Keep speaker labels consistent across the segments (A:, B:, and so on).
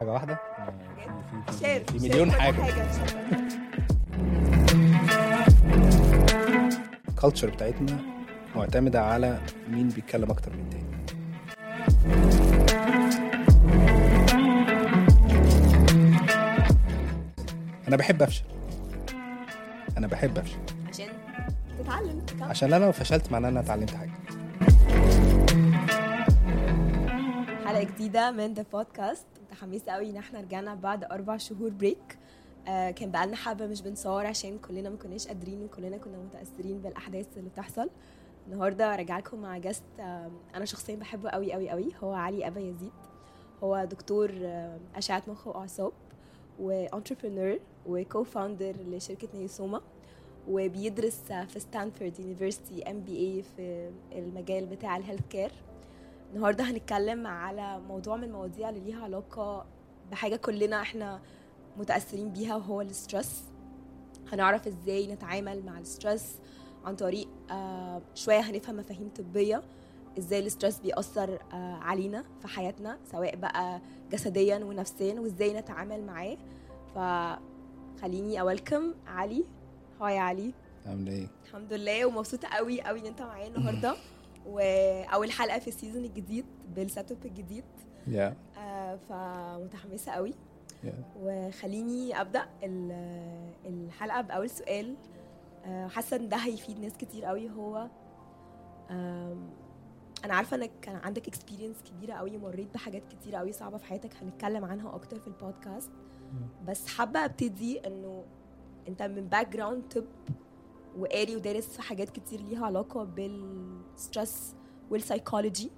A: حاجة واحدة؟ في- في- مليون حاجة. الكالتشر بتاعتنا معتمدة على مين بيتكلم أكتر من التاني أنا بحب أفشل. أنا بحب أفشل.
B: عشان تتعلم.
A: عشان أنا لو فشلت معناه إن أنا اتعلمت حاجة.
B: حلقة جديدة من The Podcast متحمسه قوي ان إحنا رجعنا بعد أربع شهور break آه كان بقالنا حبة مش بنصور عشان كلنا ما كناش قادرين وكلنا كنا متأثرين بالأحداث اللي بتحصل. النهارده راجع لكم مع guest آه أنا شخصيا بحبه قوي قوي قوي. هو علي أبا يزيد. هو دكتور آه أشعة مخ وأعصاب و entrepreneur و co-founder لشركة Neosoma وبيدرس في Stanford University MBA في المجال بتاع ال healthcare النهارده هنتكلم على موضوع من المواضيع اللي ليها علاقة بحاجة كلنا إحنا متأثرين بيها وهو ال stress هنعرف إزاي نتعامل مع ال stress عن طريق آه شوية هنفهم مفاهيم طبية إزاي ال stress بيأثر آه علينا في حياتنا سواء بقى جسديا ونفسيا وازاي نتعامل معاه. فخليني أ welcome علي. hi علي؟
A: عاملة إيه؟
B: الحمد لله ومبسوطة قوي قوي إن أنت معايا النهارده. واول حلقة في ال season الجديد بال setup الجديد.
A: يا
B: آه فمتحمسة قوي.
A: يا
B: وخليني أبدأ ال- الحلقة بأول سؤال. آه، حاسة إن ده هيفيد ناس كتير قوي. هو آم، أنا عارفة إنك كان عندك experience كبيرة قوي مريت بحاجات كتير قوي صعبة في حياتك. هنتكلم عنها أكتر في البودكاست بس حابة أبتدي إنه أنت من background طب وقاري ودارس حاجات كتير ليها علاقة بال stress وال psychology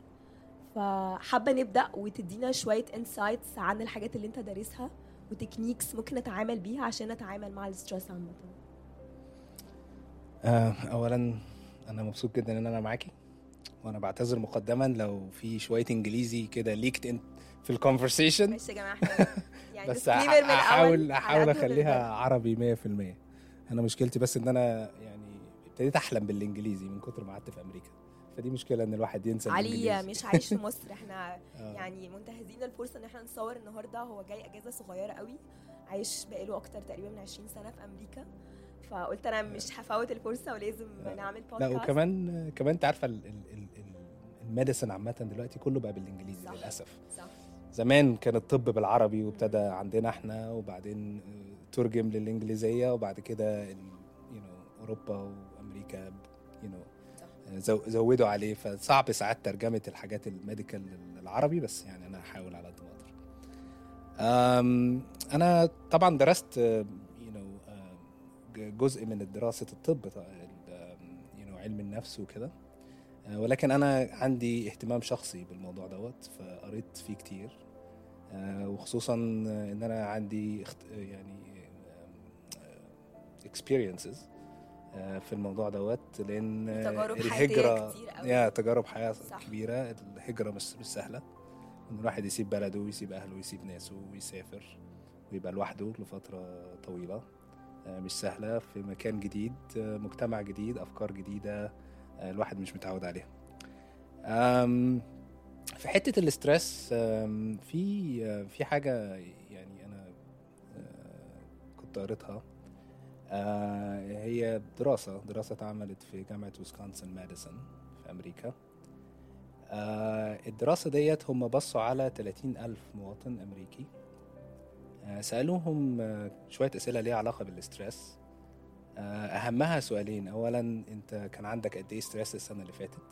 B: فحابة نبدأ وتدينا شوية insights عن الحاجات اللي انت دارسها و techniques ممكن نتعامل بيها عشان نتعامل مع ال stress عامة.
A: آه، اولا أنا مبسوط جدا إن أنا معاكي وأنا بعتذر مقدما لو في شوية إنجليزي كده leaked in في ال conversation
B: معلش يا جماعة يعني
A: بس
B: أحاول
A: أحاول
B: أخليها.
A: عربي 100% أنا مشكلتي بس إن أنا يعني ابتديت أحلم بالإنجليزي من كتر ما قعدت في أمريكا فدي مشكلة إن الواحد ينسى
B: علي. مش عايش في مصر إحنا
A: آه.
B: يعني منتهزين الفرصة إن إحنا نصور النهارده هو جاي أجازة صغيرة قوي عايش بقاله أكتر تقريبا من 20 سنة في أمريكا فقلت أنا مش هفوت الفرصة ولازم
A: لا.
B: نعمل
A: لا
B: بودكاست
A: وكمان كمان أنت عارفة ال- ال- ال- ال- الميديسن عامة دلوقتي كله بقى بالإنجليزي
B: صح.
A: للأسف
B: صح
A: زمان كان الطب بالعربي وابتدى عندنا إحنا وبعدين ترجم للإنجليزية وبعد كده know,
B: أوروبا
A: وأمريكا زو- زودوا عليه. فصعب ساعات ترجمة الحاجات الميديكال للعربي بس يعني أنا هحاول على قد ما أقدر. أنا طبعا درست know, آه، جزء من دراسة الطب know, علم النفس وكده. ولكن أنا عندي اهتمام شخصي بالموضوع دوت فقريت فيه كتير. آه، وخصوصا آه، إن أنا عندي آه، يعني experiences في الموضوع دوت لأن آه،
B: تجارب
A: الهجرة
B: كتير قوي.
A: يا تجارب حياة
B: صح.
A: كبيرة. الهجرة مش مش سهلة. إن الواحد يسيب بلده ويسيب أهله ويسيب ناسه ويسافر ويبقى لوحده لفترة طويلة. آه، مش سهلة. في مكان جديد آه، مجتمع جديد أفكار جديدة آه، الواحد مش متعود عليها. في حتة ال stress في في حاجة يعني أنا آه، كنت قريتها. آه، هي دراسة دراسة اتعملت في جامعة ويسكونسن ماديسون في أمريكا. آه، الدراسة ديت هم بصوا على 30 ألف مواطن أمريكي. سألوهم آه، شوية أسئلة ليها علاقة بال stress آه، أهمها سؤالين. أولا أنت كان عندك قد إيه stress السنة اللي فاتت؟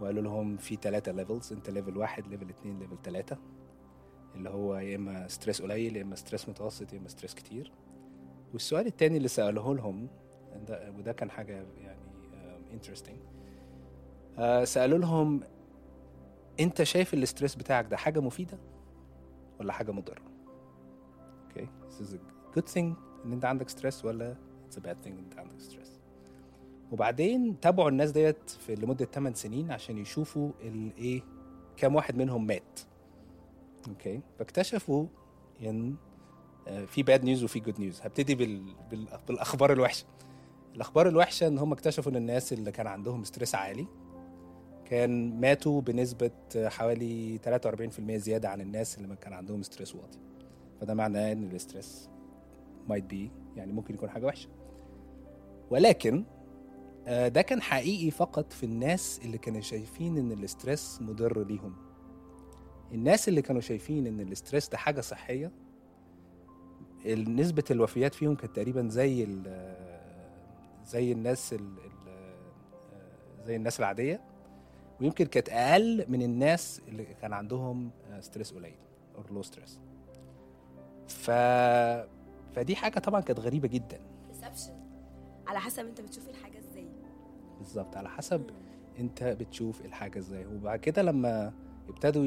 A: وقالوا لهم في ثلاثة levels أنت level واحد level اتنين level ثلاثة اللي هو يا إما stress قليل يا إما stress متوسط يا إما stress كتير. والسؤال التاني اللي سألوه لهم ده وده كان حاجة يعني interesting سألوا لهم أنت شايف ال stress بتاعك ده حاجة مفيدة ولا حاجة مضرة؟ okay this is a good thing إن أنت عندك stress ولا bad thing ان انت عندك stress وبعدين تابعوا الناس ديت في لمدة 8 سنين عشان يشوفوا الايه كام واحد منهم مات. okay فاكتشفوا إن آه، في bad news وفي good news هبتدي بال... بال... بالأخبار الوحشة. الأخبار الوحشة إن هم اكتشفوا إن الناس اللي كان عندهم stress عالي كان ماتوا بنسبة حوالي 43% زيادة عن الناس اللي ما كان عندهم stress واطي. فده معناه إن ال stress might be يعني ممكن يكون حاجة وحشة. ولكن آه، ده كان حقيقي فقط في الناس اللي كانوا شايفين إن ال stress مضر ليهم. الناس اللي كانوا شايفين إن ال stress ده حاجة صحية نسبة الوفيات فيهم كانت تقريبا زي ال- زي الناس ال ال زي الناس العادية ويمكن كانت أقل من الناس اللي كان عندهم stress قليل or low stress ف فدي حاجة طبعا كانت غريبة جدا.
B: على حسب انت بتشوف الحاجة إزاي.
A: بالظبط على حسب انت بتشوف الحاجة إزاي. وبعد كده لما ابتدوا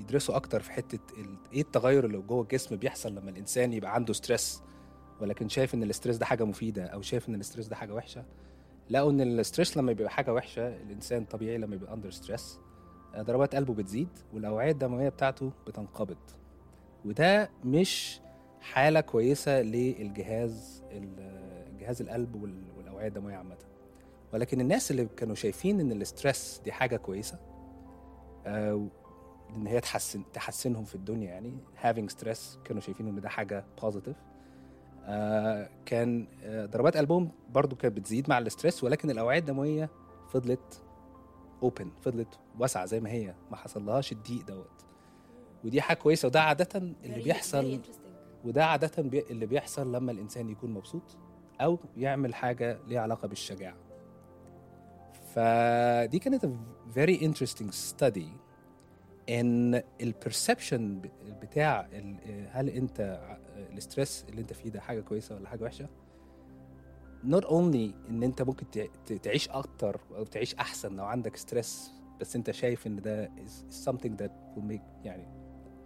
A: يدرسوا أكتر في حتة إيه التغير اللي جوه الجسم بيحصل لما الانسان يبقى عنده stress ولكن شايف ان ال stress ده حاجة مفيدة أو شايف ان ال stress ده حاجة وحشة لقوا ان ال stress لما بيبقى حاجة وحشة الانسان طبيعي لما يبقى under stress ضربات قلبه بتزيد والأوعية الدموية بتاعته بتنقبض. وده مش حالة كويسة للجهاز جهاز القلب وال- والأوعية الدموية عامة. ولكن الناس اللي كانوا شايفين إن ال stress دي حاجة كويسة آه إن هي تحسن تحسنهم في الدنيا يعني having stress كانوا شايفين إن ده حاجة positive. آه كان آه ضربات قلبهم برضو كانت بتزيد مع ال stress ولكن الأوعية الدموية فضلت open فضلت واسعة زي ما هي. ما حصلهاش الضيق دوت. ودي حاجة كويسة وده عادة اللي بيحصل. وده عادة بي... اللي بيحصل لما الإنسان يكون مبسوط. أو يعمل حاجة ليها علاقة بالشجاعة. فدي كانت a very interesting study إن ال perception بتاع هل أنت ع- ال stress اللي أنت فيه ده حاجة كويسة ولا حاجة وحشة؟ not only إن أنت ممكن تعيش أكتر أو تعيش أحسن لو عندك stress بس أنت شايف إن ده is something that will make يعني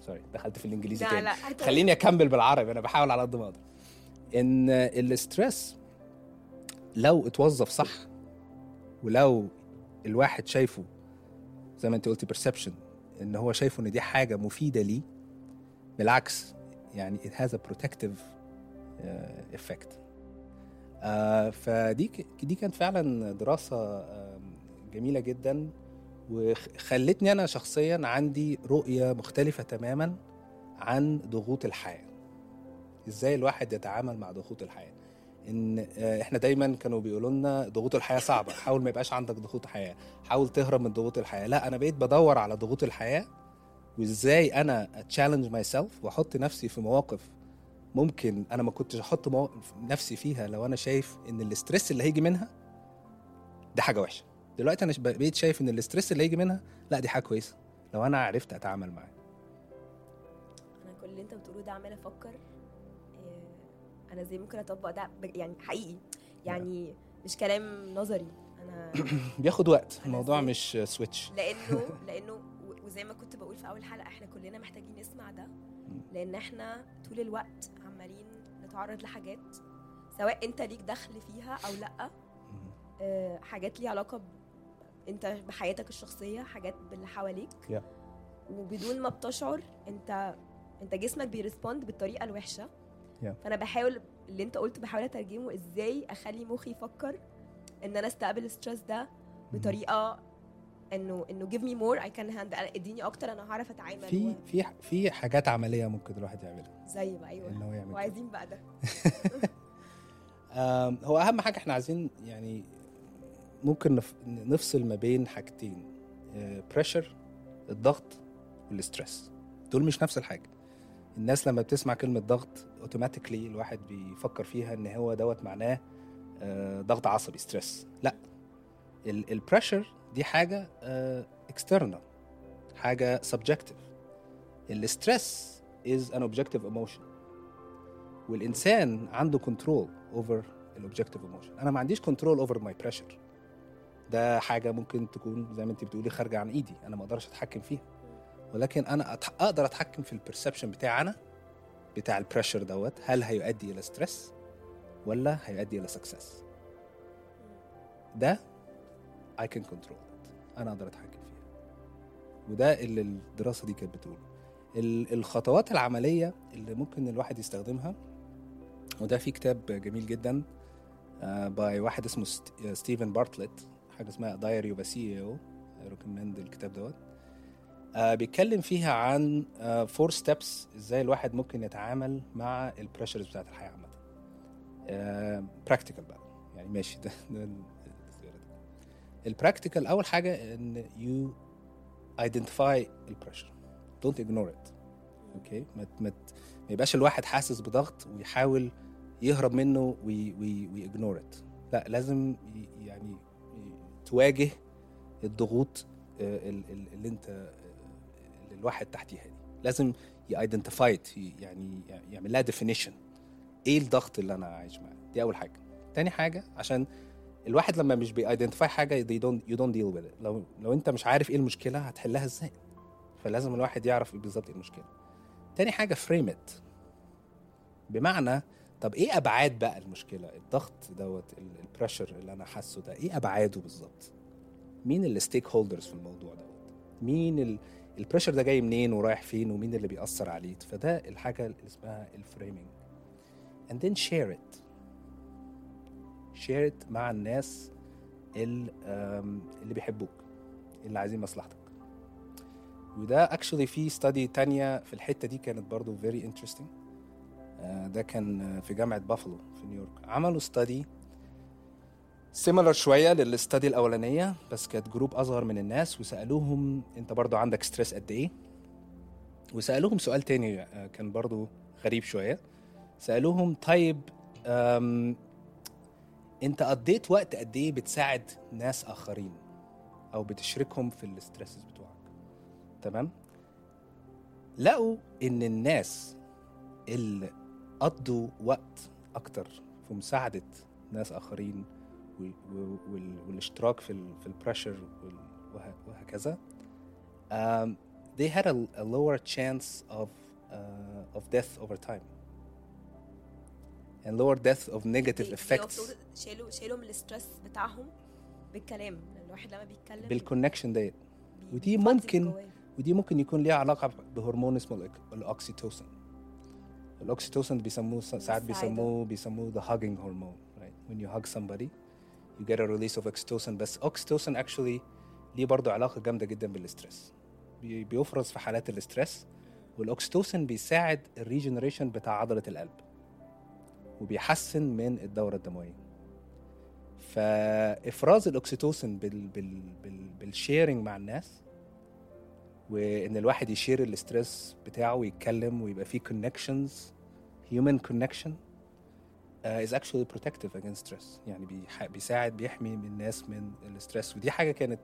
A: sorry دخلت في الإنجليزي
B: لا
A: تاني.
B: لا
A: خليني أكمل بالعربي أنا بحاول على قد ما أقدر. إن ال stress لو اتوظف صح ولو الواحد شايفه زي ما انت قلتي perception إن هو شايفه إن دي حاجة مفيدة ليه بالعكس يعني it has a protective uh, effect. آه فدي دي كانت فعلا دراسة آم، جميلة جدا وخلتني أنا شخصيا عندي رؤية مختلفة تماما عن ضغوط الحياة. إزاي الواحد يتعامل مع ضغوط الحياة. إن آه، إحنا دايما كانوا بيقولوا لنا ضغوط الحياة صعبة. حاول ما يبقاش عندك ضغوط حياة. حاول تهرب من ضغوط الحياة. لا أنا بقيت بدور على ضغوط الحياة وإزاي أنا أ challenge myself وأحط نفسي في مواقف ممكن أنا ما كنتش أحط نفسي فيها لو أنا شايف إن ال stress اللي هيجي منها ده حاجة وحشة. دلوقتي أنا بقيت شايف إن ال stress اللي هيجي منها لا دي حاجة كويسة. لو أنا عرفت أتعامل معاه.
B: أنا كل اللي أنت بتقوله ده عمال أفكر أنا إزاي ممكن أطبق ده يعني حقيقي. يعني مش كلام نظري. أنا
A: بياخد وقت. الموضوع؟ مش
B: switch لأنه لأنه وزي ما كنت بقول في أول حلقة إحنا كلنا محتاجين نسمع ده. لأن إحنا طول الوقت عمالين نتعرض لحاجات سواء أنت ليك دخل فيها أو لأ. آه، حاجات ليها علاقة ب... أنت بحياتك الشخصية حاجات باللي حواليك.
A: Yeah.
B: وبدون ما بتشعر أنت أنت جسمك بي respond بالطريقة الوحشة.
A: Yeah.
B: فانا بحاول اللي انت قلته بحاول اترجمه إزاي اخلي مخي يفكر ان أنا استقبل ال stress ده بطريقة انه انه give me more I can handle اديني أكتر أنا هعرف اتعامل
A: في في في حاجات عملية ممكن الواحد يعملها.
B: زي ما
A: أيوه هو يعمل.
B: وعايزين بقى ده.
A: هو أهم حاجة إحنا عايزين يعني ممكن نف- نفصل ما بين حاجتين pressure الضغط وال stress دول مش نفس الحاجة. الناس لما بتسمع كلمة ضغط automatically الواحد بيفكر فيها إن هو دوت معناه آه، ضغط عصبي stress لا. ال pressure دي حاجة external حاجة subjective ال stress is an objective emotion. والإنسان عنده control over ال objective emotion أنا ما عنديش control over my pressure ده حاجة ممكن تكون زي ما أنت بتقولي خارجة عن إيدي. أنا ما أقدرش أتحكم فيها. ولكن أنا. أقدر أتحكم في ال perception بتاعي أنا بتاع ال pressure دوت هل هيؤدي إلى stress ولا هيؤدي إلى success ده I can control it. أنا أقدر أتحكم فيها وده اللي الدراسة دي كانت بتقوله. ال- الخطوات العملية اللي ممكن الواحد يستخدمها وده في كتاب جميل جدا by واحد اسمه ست- ستيفن بارتليت حاجة اسمها Diary of a CEO recommend الكتاب دوت. آه بيتكلم فيها عن four uh, steps إزاي الواحد ممكن يتعامل مع ال pressures بتاعت الحياة عامة. practical بقى. يعني ماشي ده, ده ال practical أول حاجة إن you identify ال pressure don't ignore it okay ما ما يبقاش الواحد حاسس بضغط ويحاول يهرب منه وي ignore it لا لازم يعني تواجه الضغوط اللي أنت الواحد تحتيها دي. لازم ي identify يعني يعمل لها definition إيه الضغط اللي أنا عايش معاه؟ دي أول حاجة. تاني حاجة عشان الواحد لما مش بي identify حاجة they don't you don't deal with it. لو لو انت مش عارف إيه المشكلة هتحلها إزاي؟ فلازم الواحد يعرف بالظبط إيه المشكلة. تاني حاجة frame it بمعنى طب إيه أبعاد بقى المشكلة؟ الضغط دوت ال pressure اللي أنا حاسه ده إيه أبعاده بالظبط؟ مين ال stakeholders في الموضوع دوت؟ مين ال pressure ده جاي منين ورايح فين ومين اللي بيأثر عليه؟ فده الحاجة اللي اسمها ال framing and then share it. Share it مع الناس اللي بيحبوك اللي عايزين مصلحتك. وده actually في study تانية في الحتة دي كانت برضو very interesting. ده كان في جامعة بافلو في نيويورك. عملوا study similar شوية لل study الأولانية بس كانت group أصغر من الناس وسألوهم أنت برضو عندك stress قد إيه؟ وسألوهم سؤال تاني كان برضو غريب شوية. سألوهم طيب أنت قضيت وقت قد إيه بتساعد ناس آخرين؟ أو بتشركهم في ال stresses بتوعك؟ تمام؟ لقوا إن الناس اللي قضوا وقت أكتر في مساعدة ناس آخرين والاشتراك في ال في ال pressure وهكذا. Um, they had a, a lower chance of uh, of death over time and lower death of negative effects.
B: شالوا شالوا من ال stress بتاعهم بالكلام. الواحد لما بيتكلم
A: بال connection ديت ودي ممكن ودي ممكن يكون ليها علاقة بهرمون اسمه ال oxytocin ال oxytocin بيسموه ساعات بيسموه بيسموه the hugging hormone right when you hug somebody. You get a release of oxytocin. بس oxytocin actually ليه برضه علاقة جامدة جدا بال stress بيفرز في حالات ال stress وال oxytocin بيساعد ال regeneration بتاع عضلة القلب وبيحسن من الدورة الدموية. فإفراز ال oxytocin بال بال بال بال sharing مع الناس وإن الواحد ي share ال stress بتاعه ويتكلم ويبقى فيه connections human connection is actually protective against stress. يعني. بيساعد بيحمي من الناس من ال stress ودي حاجة كانت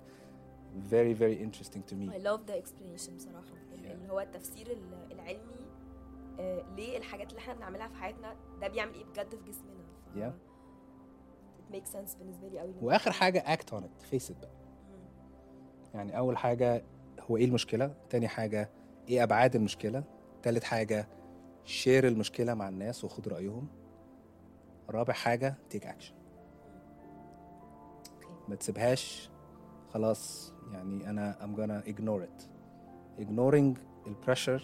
A: very very interesting to me.
B: I love the explanation بصراحة. yeah. اللي هو التفسير العلمي آه ليه الحاجات اللي إحنا بنعملها في حياتنا ده بيعمل إيه بجد في جسمنا. ف...
A: yeah.
B: it makes sense بالنسبة لي قوي
A: وآخر حاجة act on it face it بقى. يعني أول حاجة هو إيه المشكلة؟ تاني حاجة إيه أبعاد المشكلة؟ تالت حاجة share المشكلة مع الناس وخد رأيهم. رابع حاجة take action ما تسيبهاش. خلاص يعني أنا I'm gonna ignore it. Ignoring the pressure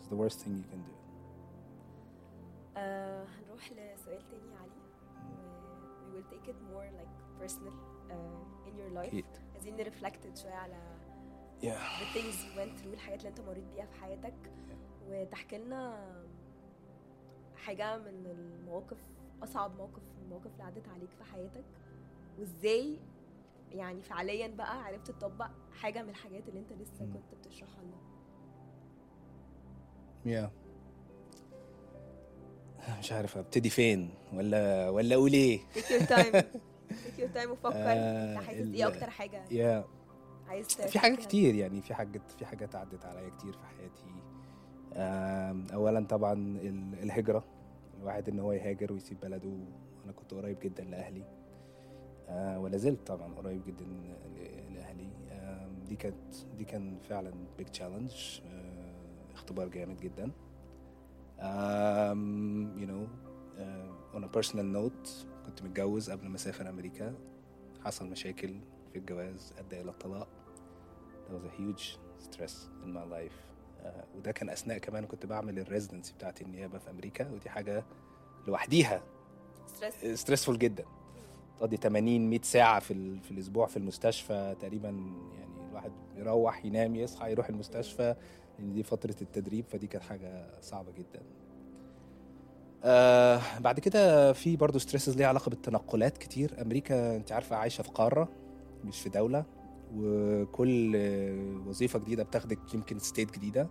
A: is the worst thing you can do.
B: آه هنروح لسؤال تاني علي. We will take it more like personal uh, in your life.
A: أكيد.
B: عايزين نرفلكتد شوية على
A: yeah.
B: the things you went through الحاجات اللي أنت مريت بيها في حياتك. وتحكي لنا حاجة من المواقف أصعب موقف من المواقف اللي عدت عليك في حياتك وإزاي يعني فعليا بقى عرفت تطبق حاجة من الحاجات اللي أنت لسه
A: مم.
B: كنت بتشرحها لنا
A: yeah. مش عارف أبتدي فين ولا ولا أقول إيه
B: take your time take your time وفكر
A: آه،
B: أنت حاسس إيه أكتر حاجة
A: yeah.
B: عايز
A: في حاجات؟ كتير يعني في حاجات في حاجات عدت عليا كتير في حياتي اولا طبعا ال- الهجرة الواحد إن هو يهاجر ويسيب بلده. أنا كنت قريب جدا لأهلي. آه، ولا زلت طبعا قريب جدا لأهلي. آم، دي كانت دي كان فعلا بيج تشالنج اختبار جامد جدا. um, you know uh, on a personal note كنت متجوز قبل ما أسافر أمريكا. حصل مشاكل في الجواز أدى إلى الطلاق. That was a huge stress in my life. آه، وده كان أثناء كمان كنت بعمل ال residency بتاعت النيابه في أمريكا ودي حاجة لوحديها.
B: stress
A: stressful جدا. تقضي 80 100 ساعة في ال- في الأسبوع في المستشفى تقريبا يعني الواحد يروح ينام يصحى يروح المستشفى لأن دي فترة التدريب فدي كانت حاجة صعبة جدا. آه بعد كده في برضه stresses ليها علاقة بالتنقلات كتير. أمريكا أنت عارفة عايشة في قارة مش في دولة. وكل وظيفة جديدة بتاخدك يمكن state جديدة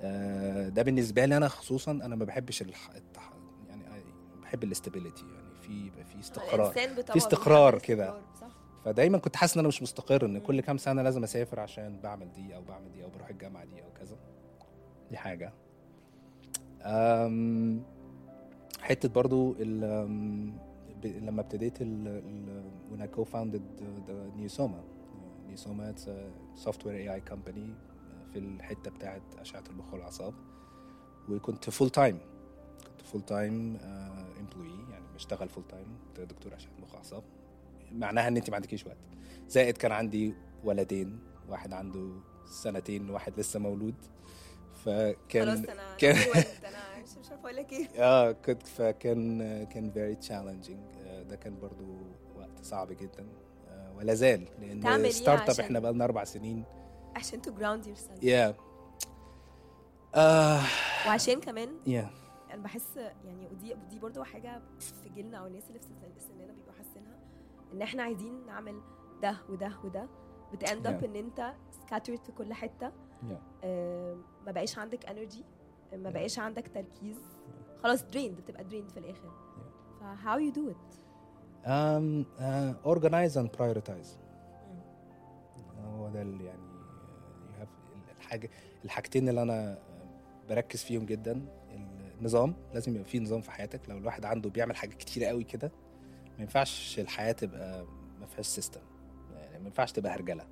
A: آه ده بالنسبة لي أنا خصوصا أنا ما بحبش. التح... يعني بحب ال stability يعني في يبقى في استقرار في استقرار كده. فدايما كنت حاسس إن أنا مش مستقر
B: إن.
A: كل كام سنة لازم أسافر عشان بعمل دي أو بعمل دي أو بروح الجامعة دي أو كذا دي حاجة أم حتة برضو لما ابتديت ال ال when I co-founded Neosoma Neosoma it's a software AI company في الحتة بتاعت أشعة المخ والأعصاب. وكنت full time كنت full time employee يعني بشتغل full time دكتور أشعة مخ واعصاب معناها إن أنت ما عندكيش وقت. زائد كان عندي ولدين. واحد عنده سنتين وواحد لسه مولود. فكان
B: خلاص أنا
A: كان-
B: أنا مش مش عارفة أقول لك إيه.
A: آه كنت فكان كان very challenging ده كان برضو وقت صعب جدا. ولا زال لأن
B: إيه
A: start up
B: عشان-
A: إحنا بقى لنا أربع سنين.
B: عشان to ground yourself
A: يا
B: وعشان كمان
A: يا
B: أنا بحس يعني ودي دي برضو حاجة في جيلنا أو الناس اللي في سن- سننا بيبقوا حاسينها إن إحنا عايزين نعمل ده وده وده. بت end up
A: Yeah.
B: إن أنت scattered في كل حتة.
A: Yeah.
B: آه، ما بقاش عندك energy ما
A: Yeah.
B: بقاش عندك تركيز. خلاص drained بتبقى drained في الآخر. ف how you do it.
A: Um, uh, organize and prioritize هو ده اللي يعني الحاجة الحاجتين اللي أنا بركز فيهم جدا. النظام لازم يبقى فيه نظام في حياتك. لو الواحد عنده بيعمل حاجات كتيرة قوي كده ما ينفعش الحياة تبقى ما فيهاش system يعني ما ينفعش تبقى هرجلة.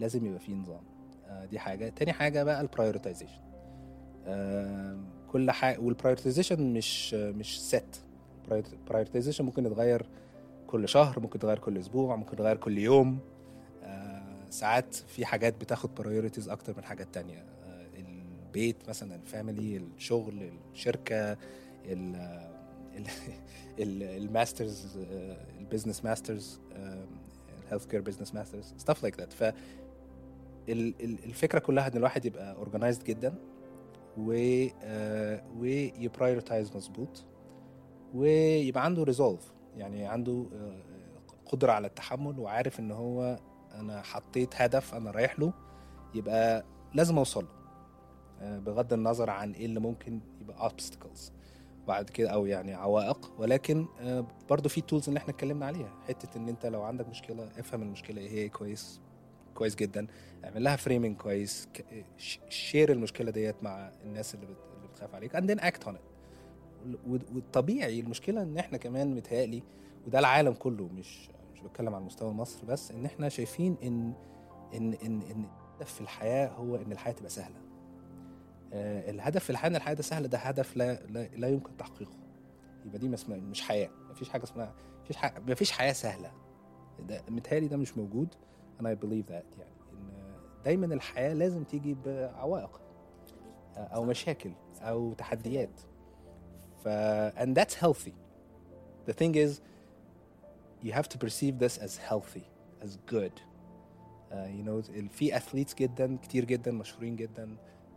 A: لازم يبقى فيه نظام. آه، دي حاجة. تاني حاجة بقى ال prioritization كل حاجة وال prioritization مش مش set prioritization ممكن يتغير كل شهر ممكن يتغير كل أسبوع ممكن يتغير كل يوم. آه، ساعات في حاجات بتاخد priorities أكتر من حاجات تانية. آه، البيت مثلا ال family الشغل الشركة ال ال- ال- ال masters آه، ال business masters ال healthcare business masters stuff like that ف ال- ال- الفكرة كلها إن الواحد يبقى organized جدا و وي prioritize مظبوط ويبقى عنده resolve يعني عنده آه، قدرة على التحمل وعارف إن هو أنا حطيت هدف أنا رايح له يبقى لازم أوصل له. آه، بغض النظر عن إيه اللي ممكن يبقى obstacles. بعد كده أو يعني عوائق ولكن آه، برضو في tools اللي إحنا اتكلمنا عليها. حتة إن أنت لو عندك مشكلة افهم المشكلة إيه هي كويس كويس جدا. اعمل لها framing كويس share المشكلة ديت مع الناس اللي بت- اللي بتخاف عليك and then act on it. والطبيعي المشكلة إن إحنا كمان متهيألي وده العالم كله مش مش بتكلم على مستوى مصر بس إن إحنا شايفين إن إن إن إن الهدف في الحياة هو إن الحياة تبقى سهلة. آه الهدف في الحياة إن الحياة سهلة ده هدف لا لا, لا يمكن تحقيقه. يبقى دي مش حياة مفيش حاجة اسمها مفيش حاجة مفيش حياة سهلة. ده متهيألي ده مش موجود أنا اي بليف ذات يعني إن دايما الحياة لازم تيجي بعوائق آه، أو مشاكل أو تحديات. ف and that's healthy the thing is you have to perceive this as healthy as good uh, you know ال- في athletes جدا كتير جدا مشهورين جدا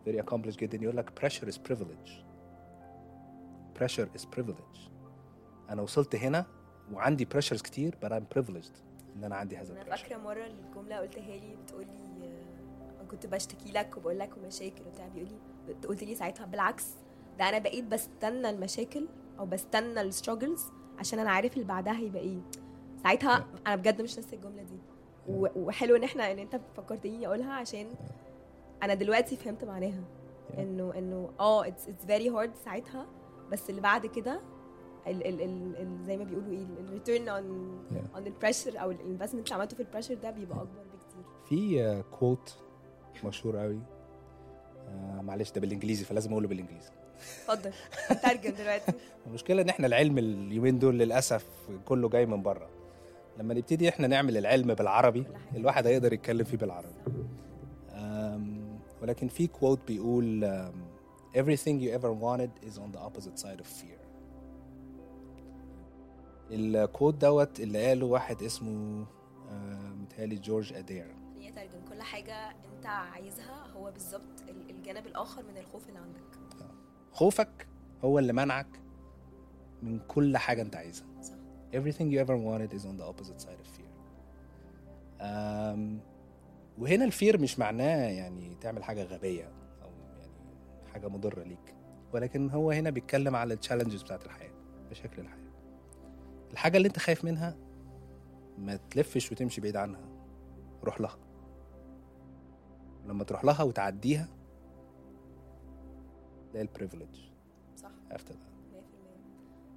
A: very accomplished جدا يقول لك pressure is privilege pressure is privilege انا وصلت هنا وعندي pressures كتير but I'm privileged ان انا عندي هذا
B: انا
A: البريشر
B: فاكره مره الجمله قلتها لي بتقولي آه، كنت بشتكي لك وبقول لك مشاكل وبتاع بيقولي قلت لي ساعتها بالعكس ده أنا بقيت بستنى المشاكل أو بستنى الستراجلز عشان أنا عارف اللي بعدها هيبقى إيه. ساعتها أنا بجد مش ناسية الجملة دي. وحلو إن إحنا إن أنت فكرتني أقولها عشان أنا دلوقتي فهمت معناها. إنه إنه آه it's it's very hard ساعتها بس اللي بعد كده ال ال ال ال زي ما بيقولوا إيه ال return
A: on.
B: on ال pressure أو ال investment اللي عملته في ال pressure ده بيبقى أكبر بكتير.
A: في quote مشهور قوي آه معلش ده بالإنجليزي فلازم أقوله بالإنجليزي.
B: اتفضل ترجم دلوقتي.
A: المشكلة إن إحنا العلم اليومين دول للأسف كله جاي من بره. لما نبتدي إحنا نعمل العلم بالعربي
B: حاجة.
A: الواحد هيقدر يتكلم فيه بالعربي. ولكن في كوت بيقول everything you ever wanted is on the opposite side of fear. الكوت دوت اللي قاله واحد اسمه آه، متهيألي جورج أدير.
B: yes يترجم كل حاجة أنت عايزها هو بالظبط ال- الجانب الآخر من الخوف اللي عندك.
A: خوفك هو اللي منعك من كل حاجة انت عايزها.
B: صح.
A: Everything you ever wanted is on the opposite side of fear. um, وهنا الفير مش معناه يعني تعمل حاجة غبية أو يعني حاجة مضرة ليك ولكن هو هنا بيتكلم على التشالنجز بتاعت الحياة مشاكل الحياة. الحاجة اللي انت خايف منها ما تلفش وتمشي بعيد عنها روح لها. لما تروح لها وتعديها ده ال privilege
B: صح.
A: After that.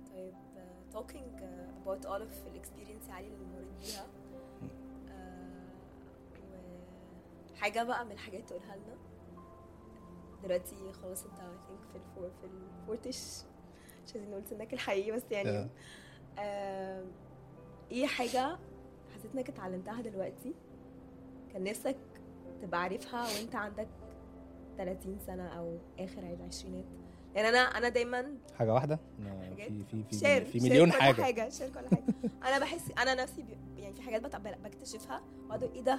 B: 100% طيب uh, talking uh, about all of ال experience علي اللي مريت بيها uh, وحاجة بقى من الحاجات تقولها لنا. دلوقتي خلاص انت I think في ال four في ال forties مش عايزين نقول سنك الحقيقي بس يعني
A: Yeah.
B: آه، إيه حاجة حسيت انك اتعلمتها دلوقتي كان نفسك تبقى عارفها وانت عندك 30 سنة أو آخر العشرينات يعني أنا أنا دايما
A: حاجة
B: واحدة؟
A: في في في,
B: share
A: في
B: share
A: مليون
B: كل
A: حاجة.
B: حاجة share كل حاجة. أنا بحس أنا نفسي بي يعني في حاجات بكتشفها وأقعد إيه ده؟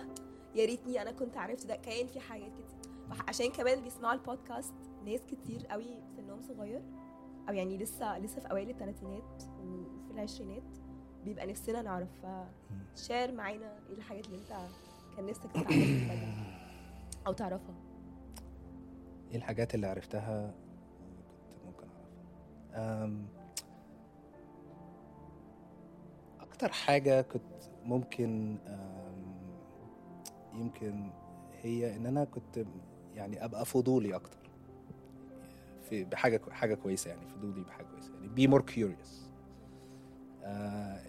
B: يا ريتني أنا كنت عرفت ده. كان في حاجات كتير. عشان كمان بيسمعوا البودكاست ناس كتير قوي سنهم صغير أو يعني لسه لسه في أوائل الثلاثينات وفي العشرينات بيبقى نفسنا نعرف. ف share معانا إيه الحاجات اللي أنت كان نفسك تتعلمها أو تعرفها.
A: إيه الحاجات اللي عرفتها؟ كنت ممكن أعرفها. أم، أكتر حاجة كنت ممكن أم، يمكن هي إن أنا كنت يعني أبقى فضولي أكتر. في بحاجة حاجة كويسة يعني فضولي بحاجة كويسة يعني be more curious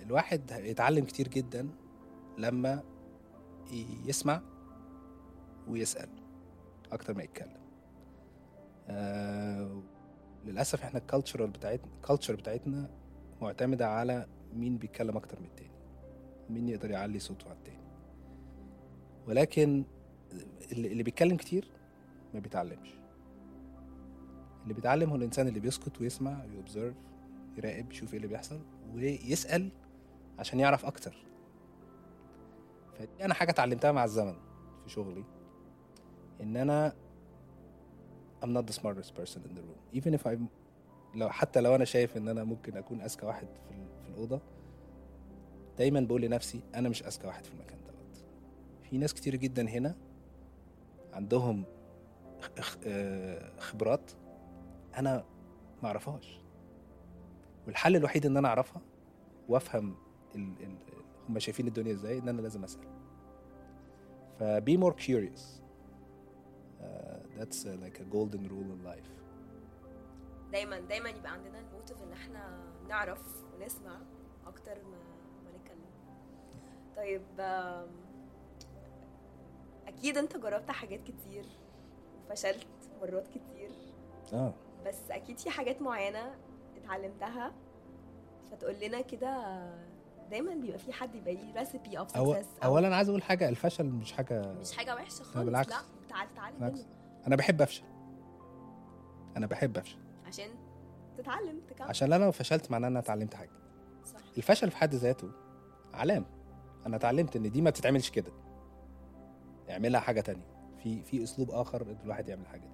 A: الواحد يتعلم كتير جدا لما يسمع ويسأل أكتر ما يتكلم. آه للأسف إحنا ال cultural بتاعتنا ال culture بتاعتنا معتمدة على مين بيتكلم أكتر من التاني. مين يقدر يعلي صوته على التاني. ولكن اللي بيتكلم كتير ما بيتعلمش. اللي بيتعلم هو الإنسان اللي بيسكت ويسمع وي observe يراقب يشوف إيه اللي بيحصل ويسأل عشان يعرف أكتر. فدي أنا حاجة اتعلمتها مع الزمن في شغلي. إن أنا I'm not the smartest person in the room. Even if I'm لو حتى لو أنا شايف إن أنا ممكن أكون أذكى واحد في, في الأوضة دايما بقول لنفسي أنا مش أذكى واحد في المكان دوت. في ناس كتير جدا هنا عندهم آه، خبرات أنا ما أعرفهاش. والحل الوحيد إن أنا أعرفها وأفهم ال ال هم شايفين الدنيا إزاي إن أنا لازم أسأل. فبي مور uh, that's uh, like a golden rule in life.
B: دايما دايما يبقى عندنا الموتيف إن إحنا نعرف ونسمع أكتر ما ما نتكلم. طيب أكيد أنت جربت حاجات كتير وفشلت مرات كتير.
A: آه.
B: بس أكيد في حاجات معينة اتعلمتها فتقول لنا كده دايما بيبقى في حد يبقى ليه recipe of
A: أو
B: success
A: اولا عايز اول حاجة الفشل مش حاجة
B: مش حاجة وحشة خالص
A: بالعكس.
B: لا. تعال تعال
A: بالعكس.
B: منه
A: أنا بحب أفشل. أنا بحب أفشل.
B: عشان تتعلم تكمل.
A: عشان أنا لو فشلت معناه إن أنا اتعلمت حاجة.
B: صح.
A: الفشل في حد ذاته علامة. أنا اتعلمت إن دي ما بتتعملش كده. اعملها حاجة تانية. في في أسلوب آخر ان الواحد يعمل الحاجة دي.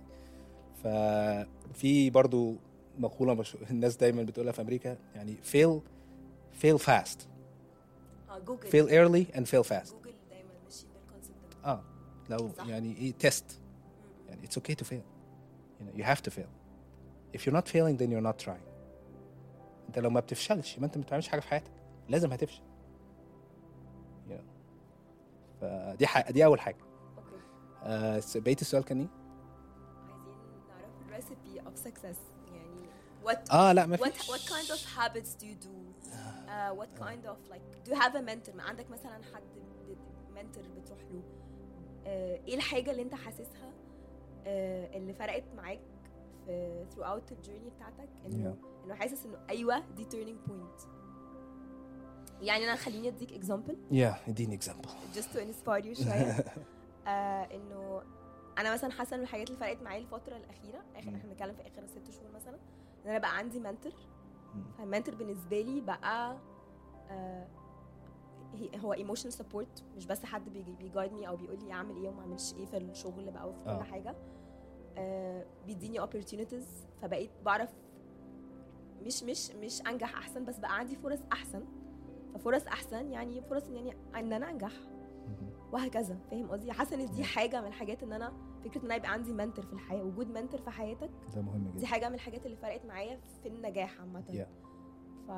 A: ففي برضو مقولة مش... الناس دايما بتقولها في أمريكا يعني fail fail fast.
B: جوجل
A: fail early and fail fast.
B: جوجل دايما ماشيين بال concept
A: آه. لو
B: صح.
A: يعني إيه test يعني it's okay to fail. You know you have to fail. If you're not failing then you're not trying. أنت لو ما بتفشلش يبقى أنت ما بتعملش حاجة في حياتك لازم هتفشل. You know. فدي ح... دي أول حاجة.
B: أوكي.
A: آه بقية السؤال كان إيه؟
B: عايزين نعرف ال recipe of success يعني what
A: آه لا ما
B: what what kind of habits do you do? uh, what kind of like do you have a mentor ما عندك مثلا حد mentor بتروح له؟ إيه الحاجة اللي أنت حاسسها uh, اللي فرقت معاك في throughout ال journey بتاعتك؟ إنه إنه حاسس إنه أيوه دي turning point. يعني أنا خليني أديك example.
A: يا اديني example
B: just to inspire you شوية. آه إنه أنا مثلا حاسة ان الحاجات اللي فرقت معايا الفترة الأخيرة اخر. إحنا بنتكلم في آخر ست شهور مثلا إن أنا بقى عندي mentor.
A: فال
B: mentor بالنسبة لي بقى آه هو emotional support مش بس حد بيجي بي guide me أو بيقول لي أعمل إيه وما أعملش إيه في الشغل بقى وفي كل
A: آه.
B: حاجة آه بيديني opportunities فبقيت بعرف مش مش مش أنجح أحسن بس بقى عندي فرص أحسن ففرص أحسن يعني فرص إن يعني إن أنا
A: أنجح.
B: وهكذا فاهم قصدي حاسة إن دي. حاجة من الحاجات إن أنا فكرة إن أنا يبقى عندي منتور في الحياة وجود منتور في حياتك
A: ده مهم
B: دي
A: جدا
B: حاجة من الحاجات اللي فرقت معايا في النجاح عامة
A: Yeah.
B: ف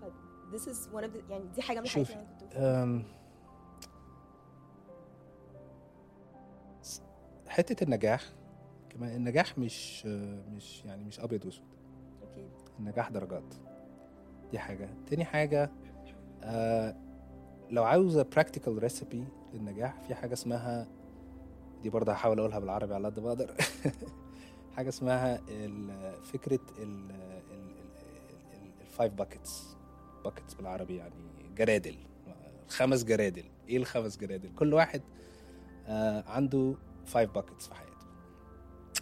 B: ف this is one of the يعني دي حاجة من الحاجات اللي أنا كنت
A: حتة النجاح كمان النجاح مش مش يعني مش أبيض وأسود.
B: Okay.
A: النجاح درجات. دي حاجة. تاني حاجة آه لو عاوزه practical recipe للنجاح في حاجة اسمها دي برضه هحاول أقولها بالعربي على قد ما أقدر. حاجة اسمها ال- فكرة ال five buckets buckets بالعربي يعني جرادل. خمس جرادل. إيه الخمس جرادل؟ كل واحد آه عنده five buckets في حياته.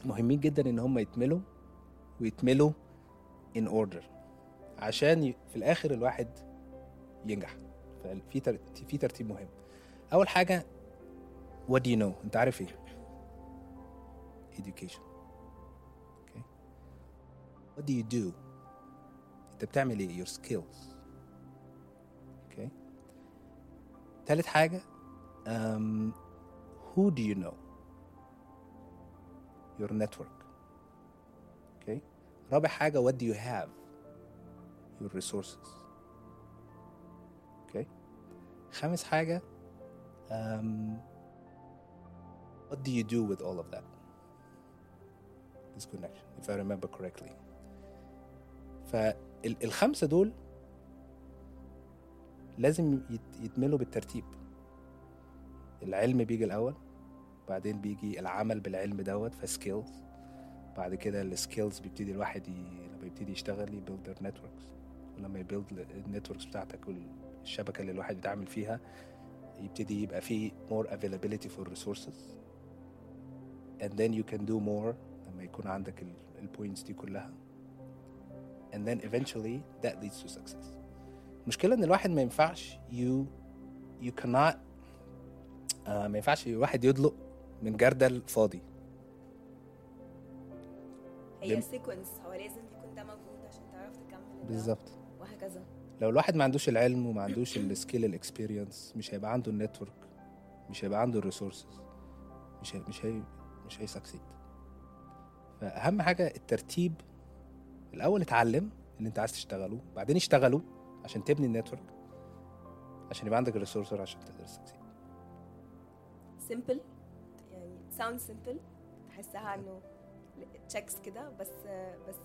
A: مهمين جدا إن هم يتملوا ويتملوا in order. عشان في الآخر الواحد ينجح. تر... في ترتيب مهم. أول حاجة what do you know أنت عارف إيه؟ education. Okay. What do you do أنت بتعمل إيه؟ your skills. تالت حاجه um, who do you know your network okay رابع حاجة what do you have your resources okay خامس حاجة um, what do you do with all of that this connection if I remember correctly فالخمسة دول لازم يت- يتملوا بالترتيب. العلم بيجي الأول بعدين بيجي العمل بالعلم دوت ف skills بعد كده ال skills بيبتدي الواحد ي... لما يبتدي يشتغل ي build networks. ولما ي build ال networks بتاعتك والشبكة اللي الواحد بيتعامل فيها يبتدي يبقى فيه more availability for resources. And then you can do more لما يكون عندك ال points دي كلها. And then eventually that leads to success. المشكلة إن الواحد ما ينفعش you cannot آه ما ينفعش الواحد يدلق من جردل فاضي.
B: هي sequence هو لازم يكون ده موجود عشان تعرف تكمل
A: بالظبط.
B: وهكذا.
A: لو الواحد ما عندوش العلم وما عندوش ال skill ال experience مش هيبقى عنده ال network مش هيبقى عنده ال resources مش هي مش هي مش هي succeed فأهم حاجة الترتيب الأول اتعلم اللي أنت عايز تشتغله بعدين اشتغله. عشان تبني ال network عشان يبقى عندك ال resource عشان تقدر ت
B: succeed simple يعني sound simple تحسها إنه checks كده بس بس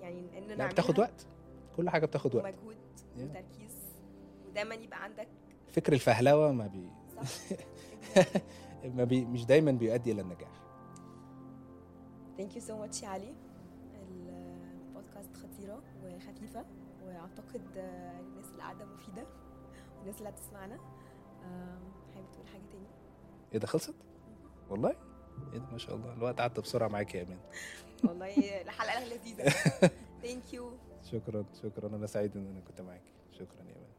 B: يعني انه
A: لا بتاخد
B: نعملها
A: وقت. كل حاجة بتاخد وقت.
B: ومجهود
A: Yeah.
B: وتركيز ودايما يبقى عندك
A: فكر الفهلوة ما بي ما بي مش دايما بيؤدي إلى النجاح.
B: Thank you so much يا علي. البودكاست خطيرة وخفيفة. وأعتقد آه، الناس اللي قاعدة مفيدة والناس اللي هتسمعنا حابب تقول حاجة تاني؟
A: إيه ده خلصت؟ والله؟ إيه ده ما شاء الله الوقت عدى بسرعة معاك يا ايمان
B: والله الحلقة لذيذة. ثانك يو
A: شكرا شكرا أنا سعيد إن أنا كنت معاك. شكرا يا ايمان